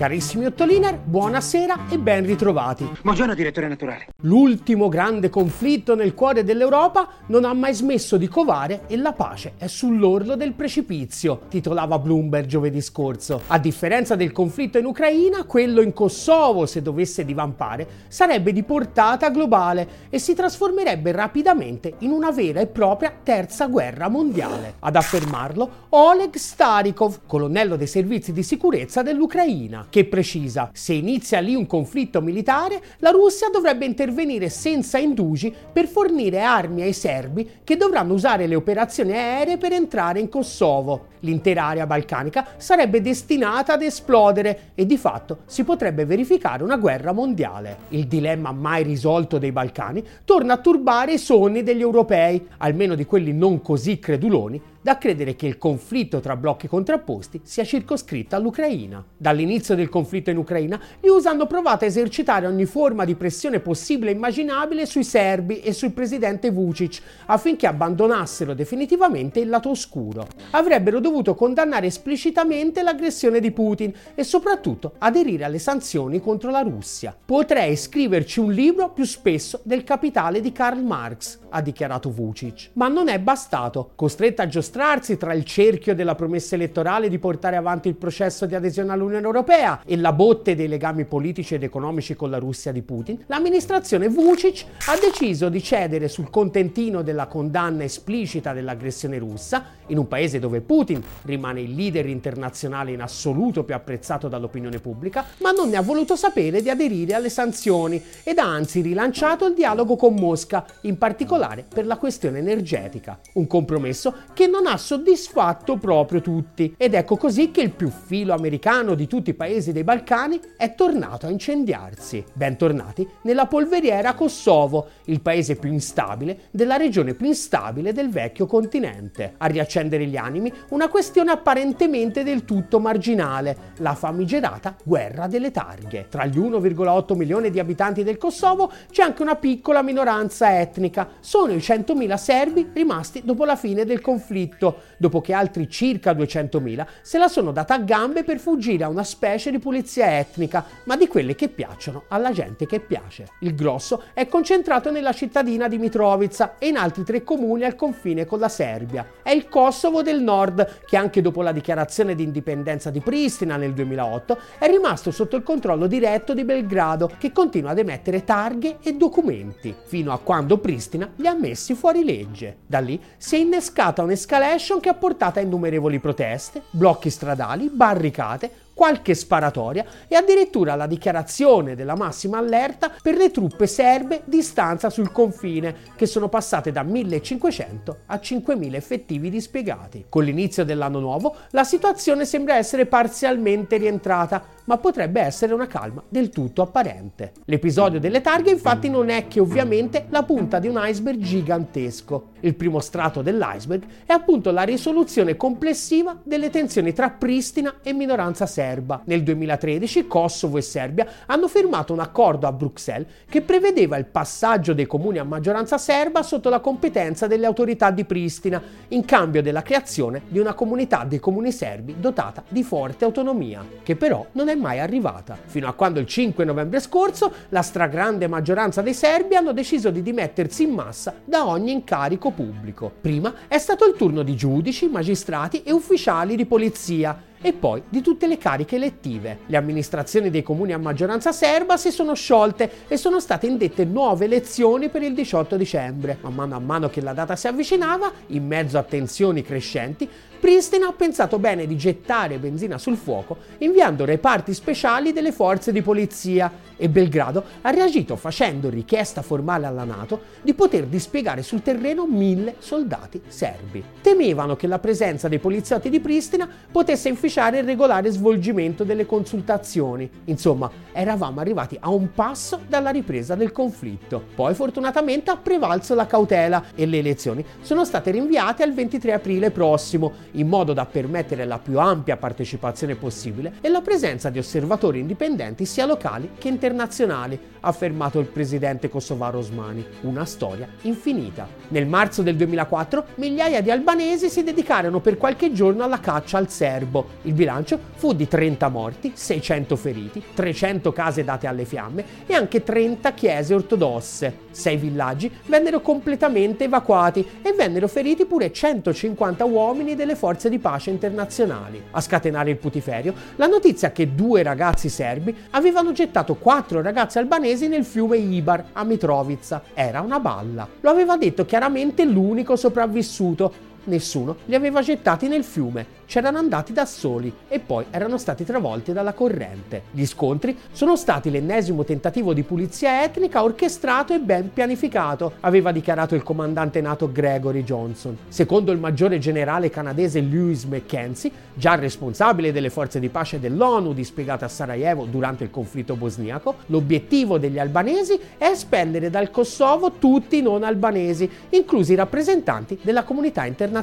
Carissimi Ottoliner, buonasera e ben ritrovati. Buongiorno direttore naturale. L'ultimo grande conflitto nel cuore dell'Europa non ha mai smesso di covare e la pace è sull'orlo del precipizio, titolava Bloomberg giovedì scorso. A differenza del conflitto in Ucraina, quello in Kosovo, se dovesse divampare, sarebbe di portata globale e si trasformerebbe rapidamente in una vera e propria terza guerra mondiale. Ad affermarlo Oleg Starikov, colonnello dei servizi di sicurezza dell'Ucraina che precisa se inizia lì un conflitto militare, la Russia dovrebbe intervenire senza indugi per fornire armi ai serbi che dovranno usare le operazioni aeree per entrare in Kosovo. L'intera area balcanica sarebbe destinata ad esplodere e di fatto si potrebbe verificare una guerra mondiale. Il dilemma mai risolto dei Balcani torna a turbare i sogni degli europei, almeno di quelli non così creduloni, da credere che il conflitto tra blocchi contrapposti sia circoscritto all'Ucraina. Dall'inizio del conflitto in Ucraina, gli USA hanno provato a esercitare ogni forma di pressione possibile e immaginabile sui serbi e sul presidente Vucic affinché abbandonassero definitivamente il lato oscuro. Avrebbero dovuto condannare esplicitamente l'aggressione di Putin e soprattutto aderire alle sanzioni contro la Russia. Potrei scriverci un libro più spesso del capitale di Karl Marx, ha dichiarato Vucic. Ma non è bastato. Costretta a giostrarsi tra il cerchio della promessa elettorale di portare avanti il processo di adesione all'Unione Europea e la botte dei legami politici ed economici con la Russia di Putin, l'amministrazione Vucic ha deciso di cedere sul contentino della condanna esplicita dell'aggressione russa, in un paese dove Putin rimane il leader internazionale in assoluto più apprezzato dall'opinione pubblica, ma non ne ha voluto sapere di aderire alle sanzioni ed ha anzi rilanciato il dialogo con Mosca, in particolare per la questione energetica. Un compromesso che non ha soddisfatto proprio tutti. Ed ecco così che il più filo americano di tutti i paesi dei Balcani è tornato a incendiarsi. Bentornati nella polveriera Kosovo, il paese più instabile della regione più instabile del vecchio continente. A riaccendere gli animi una questione apparentemente del tutto marginale, la famigerata guerra delle targhe. Tra gli 1,8 milioni di abitanti del Kosovo c'è anche una piccola minoranza etnica, sono i 100.000 serbi rimasti dopo la fine del conflitto, dopo che altri circa 200.000 se la sono data a gambe per fuggire a una specie di pulizia etnica, ma di quelle che piacciono alla gente che piace. Il grosso è concentrato nella cittadina di Mitrovica e in altri tre comuni al confine con la Serbia. È il Kosovo del Nord, che anche dopo la dichiarazione di indipendenza di Pristina nel 2008 è rimasto sotto il controllo diretto di Belgrado, che continua ad emettere targhe e documenti, fino a quando Pristina li ha messi fuori legge. Da lì si è innescata un'escalation che ha portato a innumerevoli proteste, blocchi stradali, barricate, qualche sparatoria e addirittura la dichiarazione della massima allerta per le truppe serbe di stanza sul confine, che sono passate da 1500 a 5000 effettivi dispiegati. Con l'inizio dell'anno nuovo la situazione sembra essere parzialmente rientrata, ma potrebbe essere una calma del tutto apparente. L'episodio delle targhe infatti non è che ovviamente la punta di un iceberg gigantesco. Il primo strato dell'iceberg è appunto la risoluzione complessiva delle tensioni tra Pristina e minoranza serba. Nel 2013 Kosovo e Serbia hanno firmato un accordo a Bruxelles che prevedeva il passaggio dei comuni a maggioranza serba sotto la competenza delle autorità di Pristina, in cambio della creazione di una comunità dei comuni serbi dotata di forte autonomia, che però non è mai arrivata, fino a quando il 5 novembre scorso la stragrande maggioranza dei serbi hanno deciso di dimettersi in massa da ogni incarico pubblico. Prima è stato il turno di giudici, magistrati e ufficiali di polizia, e poi di tutte le cariche elettive. Le amministrazioni dei comuni a maggioranza serba si sono sciolte e sono state indette nuove elezioni per il 18 dicembre. Man mano a mano che la data si avvicinava, in mezzo a tensioni crescenti, Pristina ha pensato bene di gettare benzina sul fuoco inviando reparti speciali delle forze di polizia e Belgrado ha reagito facendo richiesta formale alla Nato di poter dispiegare sul terreno mille soldati serbi. Temevano che la presenza dei poliziotti di Pristina potesse inficiare il regolare svolgimento delle consultazioni. Insomma, eravamo arrivati a un passo dalla ripresa del conflitto. Poi fortunatamente ha prevalso la cautela e le elezioni sono state rinviate al 23 aprile prossimo in modo da permettere la più ampia partecipazione possibile e la presenza di osservatori indipendenti sia locali che internazionali, internazionali ha affermato il presidente kosovaro Osmani. Una storia infinita. Nel marzo del 2004 migliaia di albanesi si dedicarono per qualche giorno alla caccia al serbo. Il bilancio fu di 30 morti, 600 feriti, 300 case date alle fiamme e anche 30 chiese ortodosse. Sei villaggi vennero completamente evacuati e vennero feriti pure 150 uomini delle forze di pace internazionali. A scatenare il putiferio, la notizia che due ragazzi serbi avevano gettato quattro ragazzi albanesi nel fiume Ibar a Mitrovica. Era una balla. Lo aveva detto chiaramente l'unico sopravvissuto. Nessuno li aveva gettati nel fiume c'erano andati da soli e poi erano stati travolti dalla corrente. Gli scontri sono stati l'ennesimo tentativo di pulizia etnica orchestrato e ben pianificato, aveva dichiarato il comandante NATO Gregory Johnson. Secondo il maggiore generale canadese Lewis Mackenzie, già responsabile delle forze di pace dell'ONU dispiegate a Sarajevo durante il conflitto bosniaco, l'obiettivo degli albanesi è espellere dal Kosovo tutti i non albanesi, inclusi i rappresentanti della comunità internazionale.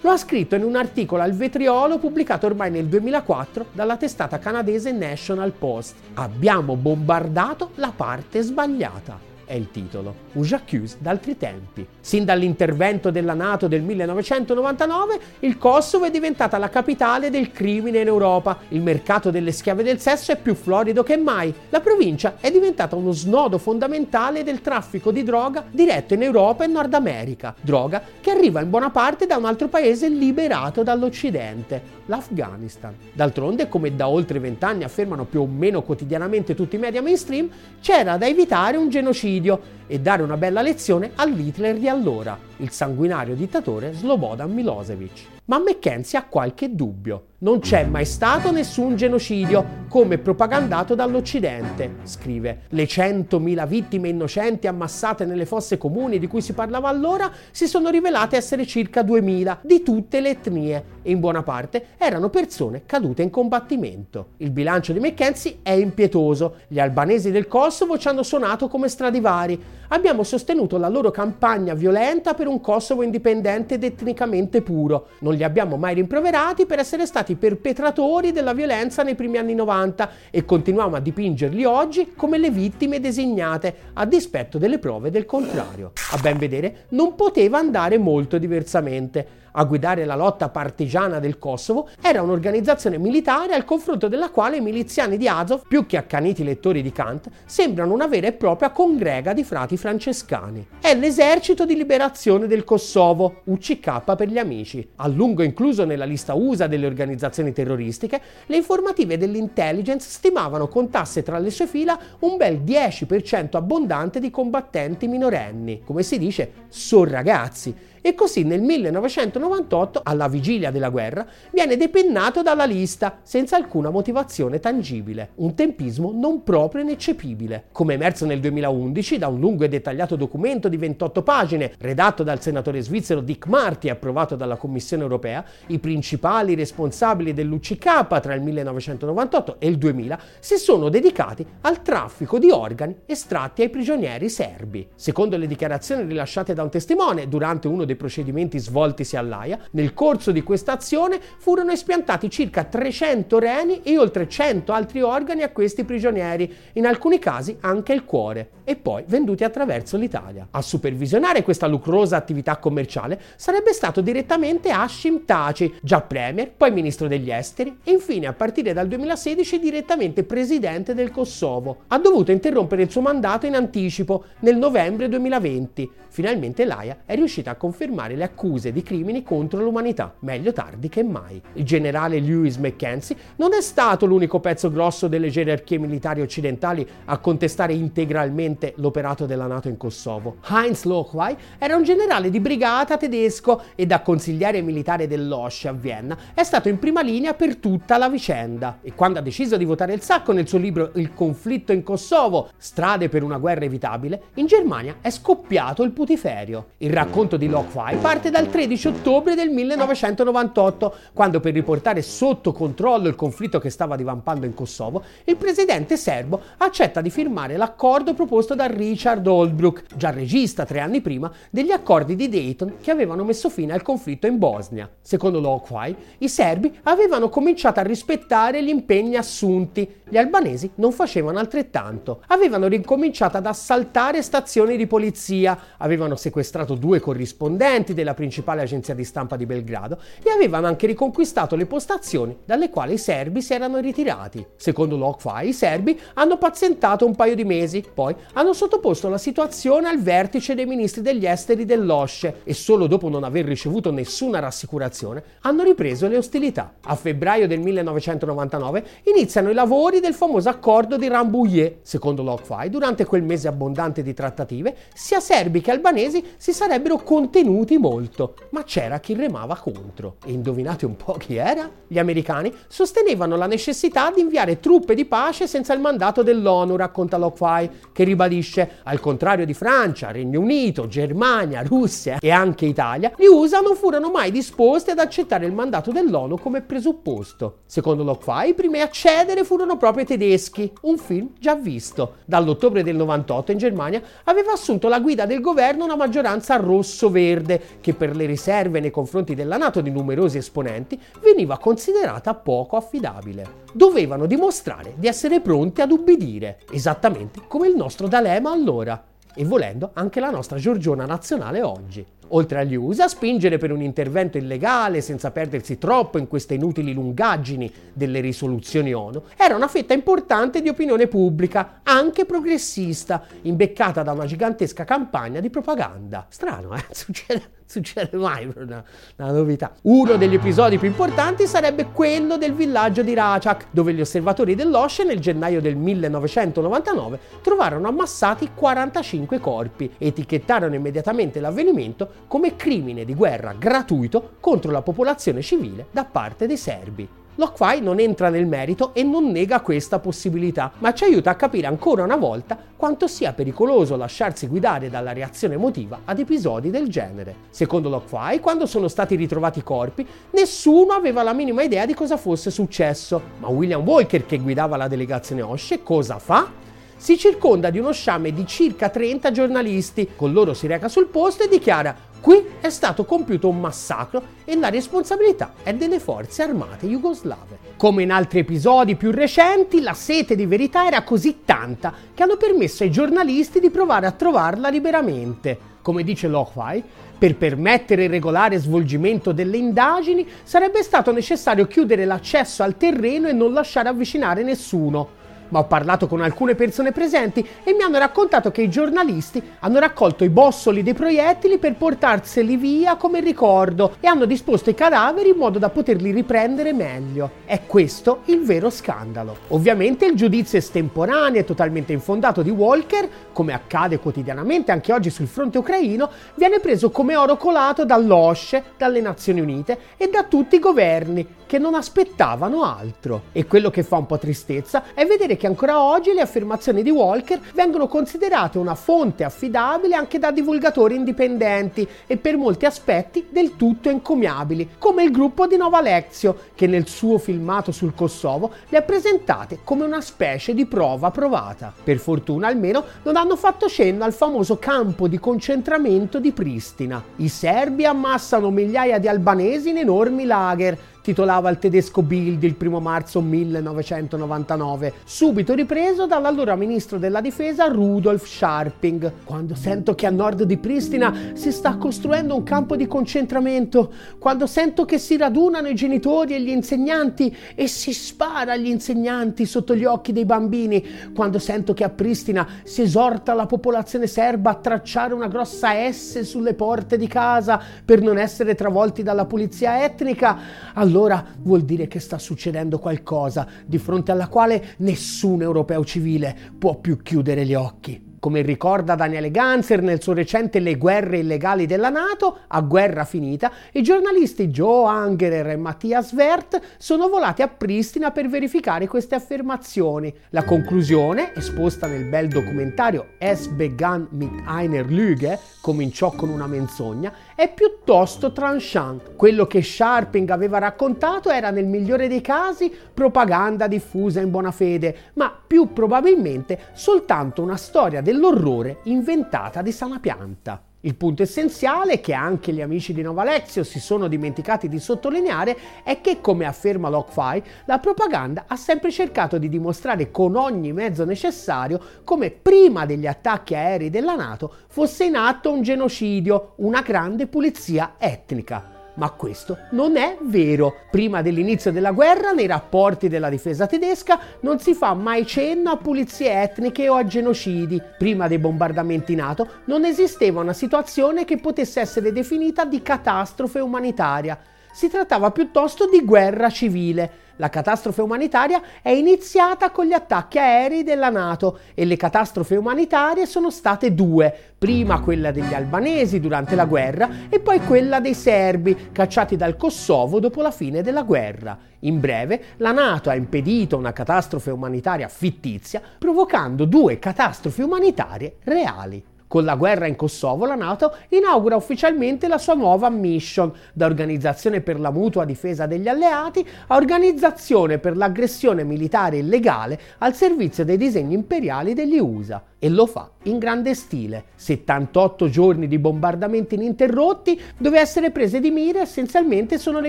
Lo ha scritto in un articolo al vetriolo pubblicato ormai nel 2004 dalla testata canadese National Post. Abbiamo bombardato la parte sbagliata è il titolo, un j'accuse d'altri tempi. Sin dall'intervento della Nato del 1999, il Kosovo è diventata la capitale del crimine in Europa. Il mercato delle schiave del sesso è più florido che mai. La provincia è diventata uno snodo fondamentale del traffico di droga diretto in Europa e Nord America. Droga che arriva in buona parte da un altro paese liberato dall'Occidente, l'Afghanistan. D'altronde, come da oltre vent'anni affermano più o meno quotidianamente tutti i media mainstream, c'era da evitare un genocidio e dare una bella lezione all'Hitler di allora, il sanguinario dittatore Slobodan Milosevic. Ma McKenzie ha qualche dubbio. Non c'è mai stato nessun genocidio, come propagandato dall'Occidente, scrive. Le 100.000 vittime innocenti ammassate nelle fosse comuni di cui si parlava allora si sono rivelate essere circa 2.000 di tutte le etnie in buona parte erano persone cadute in combattimento. Il bilancio di Mackenzie è impietoso. Gli albanesi del Kosovo ci hanno suonato come Stradivari. Abbiamo sostenuto la loro campagna violenta per un Kosovo indipendente ed etnicamente puro. Non li abbiamo mai rimproverati per essere stati perpetratori della violenza nei primi anni 90 e continuiamo a dipingerli oggi come le vittime designate, a dispetto delle prove del contrario. A ben vedere, non poteva andare molto diversamente a guidare la lotta partigiana del Kosovo era un'organizzazione militare al confronto della quale i miliziani di Azov, più che accaniti lettori di Kant, sembrano una vera e propria congrega di frati francescani. È l'esercito di liberazione del Kosovo, UCK per gli amici, a lungo incluso nella lista USA delle organizzazioni terroristiche, le informative dell'intelligence stimavano contasse tra le sue fila un bel 10% abbondante di combattenti minorenni, come si dice, sono ragazzi, e così nel 1998, alla vigilia della guerra, viene depennato dalla lista senza alcuna motivazione tangibile, un tempismo non proprio ineccepibile. Come emerso nel 2011 da un lungo e dettagliato documento di 28 pagine, redatto dal senatore svizzero Dick Marty e approvato dalla Commissione europea, i principali responsabili dell'UCK tra il 1998 e il 2000 si sono dedicati al traffico di organi estratti ai prigionieri serbi. Secondo le dichiarazioni rilasciate da un testimone durante uno dei procedimenti svoltisi all'AIA, nel corso di questa azione furono espiantati circa 300 reni e oltre 100 altri organi a questi prigionieri, in alcuni casi anche il cuore, e poi venduti attraverso l'Italia. A supervisionare questa lucrosa attività commerciale sarebbe stato direttamente Hashim Taci, già premier, poi ministro degli esteri e infine a partire dal 2016 direttamente presidente del Kosovo. Ha dovuto interrompere il suo mandato in anticipo nel novembre 2020. Finalmente l'AIA è riuscita a confermare confermare le accuse di crimini contro l'umanità, meglio tardi che mai. Il generale Lewis Mackenzie non è stato l'unico pezzo grosso delle gerarchie militari occidentali a contestare integralmente l'operato della NATO in Kosovo. Heinz Lochwey era un generale di brigata tedesco e da consigliere militare dell'OSCE a Vienna è stato in prima linea per tutta la vicenda e quando ha deciso di votare il sacco nel suo libro Il conflitto in Kosovo, strade per una guerra evitabile, in Germania è scoppiato il putiferio. Il racconto di Lochwey Fai parte dal 13 ottobre del 1998, quando per riportare sotto controllo il conflitto che stava divampando in Kosovo, il presidente serbo accetta di firmare l'accordo proposto da Richard Holbrooke, già regista tre anni prima degli accordi di Dayton che avevano messo fine al conflitto in Bosnia. Secondo Lokwai, i serbi avevano cominciato a rispettare gli impegni assunti Gli albanesi non facevano altrettanto. Avevano ricominciato ad assaltare stazioni di polizia, avevano sequestrato due corrispondenti della principale agenzia di stampa di Belgrado e avevano anche riconquistato le postazioni dalle quali i serbi si erano ritirati. Secondo l'OCFI, i serbi hanno pazientato un paio di mesi, poi hanno sottoposto la situazione al vertice dei ministri degli esteri dell'OSCE e solo dopo non aver ricevuto nessuna rassicurazione hanno ripreso le ostilità. A febbraio del 1999 iniziano i lavori del famoso accordo di Rambouillet. Secondo l'OCFI, durante quel mese abbondante di trattative, sia serbi che albanesi si sarebbero contenuti molto, ma c'era chi remava contro. E indovinate un po' chi era? Gli americani sostenevano la necessità di inviare truppe di pace senza il mandato dell'ONU, racconta l'OCFI, che ribadisce, al contrario di Francia, Regno Unito, Germania, Russia e anche Italia, gli USA non furono mai disposti ad accettare il mandato dell'ONU come presupposto. Secondo l'OCFI, i primi a cedere furono proprio i tedeschi, un film già visto. Dall'ottobre del 98 in Germania aveva assunto la guida del governo una maggioranza rosso-verde che per le riserve nei confronti della Nato di numerosi esponenti veniva considerata poco affidabile. Dovevano dimostrare di essere pronti ad ubbidire, esattamente come il nostro D'Alema allora e volendo anche la nostra Giorgiona nazionale oggi. Oltre agli USA, spingere per un intervento illegale senza perdersi troppo in queste inutili lungaggini delle risoluzioni ONU era una fetta importante di opinione pubblica, anche progressista, imbeccata da una gigantesca campagna di propaganda. Strano, eh? Succede succede mai per una, una, novità. Uno degli episodi più importanti sarebbe quello del villaggio di Racak, dove gli osservatori dell'OSCE nel gennaio del 1999 trovarono ammassati 45 corpi etichettarono immediatamente l'avvenimento come crimine di guerra gratuito contro la popolazione civile da parte dei serbi. L'Ocquai non entra nel merito e non nega questa possibilità, ma ci aiuta a capire ancora una volta quanto sia pericoloso lasciarsi guidare dalla reazione emotiva ad episodi del genere. Secondo l'Ocquai, quando sono stati ritrovati i corpi, nessuno aveva la minima idea di cosa fosse successo, ma William Walker, che guidava la delegazione OSCE, cosa fa? Si circonda di uno sciame di circa 30 giornalisti, con loro si reca sul posto e dichiara Qui è stato compiuto un massacro e la responsabilità è delle forze armate jugoslave. Come in altri episodi più recenti, la sete di verità era così tanta che hanno permesso ai giornalisti di provare a trovarla liberamente. Come dice Lochwai, per permettere il regolare svolgimento delle indagini sarebbe stato necessario chiudere l'accesso al terreno e non lasciare avvicinare nessuno ma ho parlato con alcune persone presenti e mi hanno raccontato che i giornalisti hanno raccolto i bossoli dei proiettili per portarseli via come ricordo e hanno disposto i cadaveri in modo da poterli riprendere meglio. È questo il vero scandalo. Ovviamente il giudizio estemporaneo e totalmente infondato di Walker, come accade quotidianamente anche oggi sul fronte ucraino, viene preso come oro colato dall'OSCE, dalle Nazioni Unite e da tutti i governi che non aspettavano altro. E quello che fa un po' tristezza è vedere che ancora oggi le affermazioni di Walker vengono considerate una fonte affidabile anche da divulgatori indipendenti e per molti aspetti del tutto encomiabili, come il gruppo di Nova Lexio, che nel suo filmato sul Kosovo le ha presentate come una specie di prova provata. Per fortuna almeno non hanno fatto cenno al famoso campo di concentramento di Pristina. I serbi ammassano migliaia di albanesi in enormi lager, titolava il tedesco Bild il primo marzo 1999, subito ripreso dall'allora ministro della difesa Rudolf Scharping. Quando sento che a nord di Pristina si sta costruendo un campo di concentramento, quando sento che si radunano i genitori e gli insegnanti e si spara agli insegnanti sotto gli occhi dei bambini, quando sento che a Pristina si esorta la popolazione serba a tracciare una grossa S sulle porte di casa per non essere travolti dalla polizia etnica, allora allora vuol dire che sta succedendo qualcosa di fronte alla quale nessun europeo civile può più chiudere gli occhi. Come ricorda Daniele Ganser nel suo recente Le guerre illegali della Nato, a guerra finita, i giornalisti Joe Angerer e Mattias Wert sono volati a Pristina per verificare queste affermazioni. La conclusione, esposta nel bel documentario Es begann mit einer Lüge, cominciò con una menzogna, è piuttosto tranchant. Quello che Sharping aveva raccontato era nel migliore dei casi propaganda diffusa in buona fede, ma più probabilmente soltanto una storia dell'orrore inventata di sana pianta. Il punto essenziale, che anche gli amici di Nova Lexio si sono dimenticati di sottolineare, è che, come afferma Lockfi, la propaganda ha sempre cercato di dimostrare con ogni mezzo necessario come prima degli attacchi aerei della Nato fosse in atto un genocidio, una grande pulizia etnica. Ma questo non è vero. Prima dell'inizio della guerra, nei rapporti della difesa tedesca, non si fa mai cenno a pulizie etniche o a genocidi. Prima dei bombardamenti NATO non esisteva una situazione che potesse essere definita di catastrofe umanitaria. Si trattava piuttosto di guerra civile. La catastrofe umanitaria è iniziata con gli attacchi aerei della Nato e le catastrofi umanitarie sono state due, prima quella degli albanesi durante la guerra e poi quella dei serbi cacciati dal Kosovo dopo la fine della guerra. In breve, la Nato ha impedito una catastrofe umanitaria fittizia, provocando due catastrofi umanitarie reali. Con la guerra in Kosovo, la NATO inaugura ufficialmente la sua nuova mission, da Organizzazione per la mutua difesa degli alleati a Organizzazione per l'aggressione militare illegale al servizio dei disegni imperiali degli USA e lo fa in grande stile. 78 giorni di bombardamenti ininterrotti dove essere prese di mira essenzialmente sono le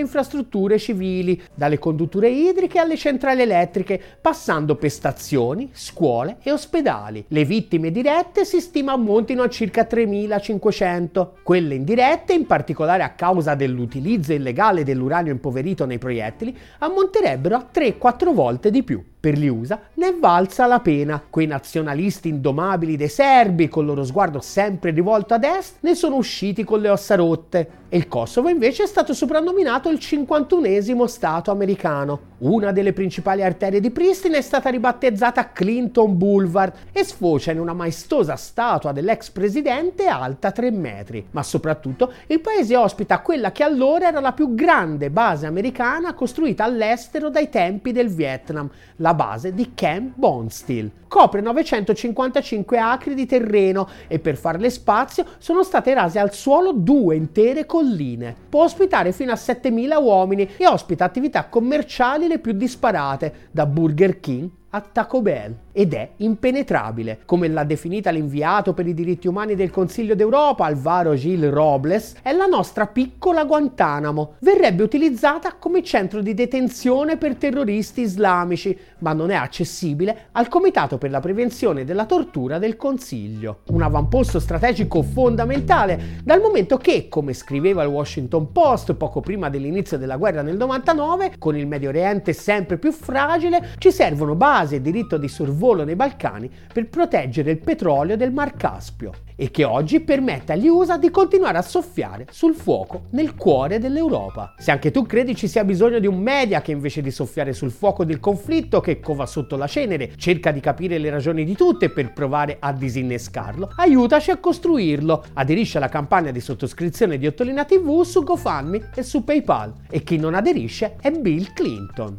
infrastrutture civili, dalle condutture idriche alle centrali elettriche, passando per stazioni, scuole e ospedali. Le vittime dirette si stima ammontino a circa 3500. Quelle indirette, in particolare a causa dell'utilizzo illegale dell'uranio impoverito nei proiettili, ammonterebbero a 3-4 volte di più. Per gli USA ne è valsa la pena. Quei nazionalisti indomabili dei serbi, con il loro sguardo sempre rivolto ad est, ne sono usciti con le ossa rotte. E il Kosovo invece è stato soprannominato il 51esimo Stato americano. Una delle principali arterie di Pristina è stata ribattezzata Clinton Boulevard e sfocia in una maestosa statua dell'ex presidente alta 3 metri. Ma soprattutto il paese ospita quella che allora era la più grande base americana costruita all'estero dai tempi del Vietnam, la base di Camp Bondsteel. Copre 955 acri di terreno e per farle spazio sono state rase al suolo due intere colline. Può ospitare fino a 7000 uomini e ospita attività commerciali le più disparate, da Burger King a Taco Bell ed è impenetrabile, come l'ha definita l'inviato per i diritti umani del Consiglio d'Europa, Alvaro Gil Robles, è la nostra piccola Guantanamo. Verrebbe utilizzata come centro di detenzione per terroristi islamici, ma non è accessibile al Comitato per la prevenzione della tortura del Consiglio. Un avamposto strategico fondamentale, dal momento che, come scriveva il Washington Post poco prima dell'inizio della guerra nel 99, con il Medio Oriente sempre più fragile, ci servono basi e diritto di sorvolo nei Balcani per proteggere il petrolio del Mar Caspio e che oggi permette agli USA di continuare a soffiare sul fuoco nel cuore dell'Europa. Se anche tu credi ci sia bisogno di un media che invece di soffiare sul fuoco del conflitto che cova sotto la cenere cerca di capire le ragioni di tutte per provare a disinnescarlo, aiutaci a costruirlo. Aderisci alla campagna di sottoscrizione di Ottolina TV su GoFundMe e su PayPal e chi non aderisce è Bill Clinton.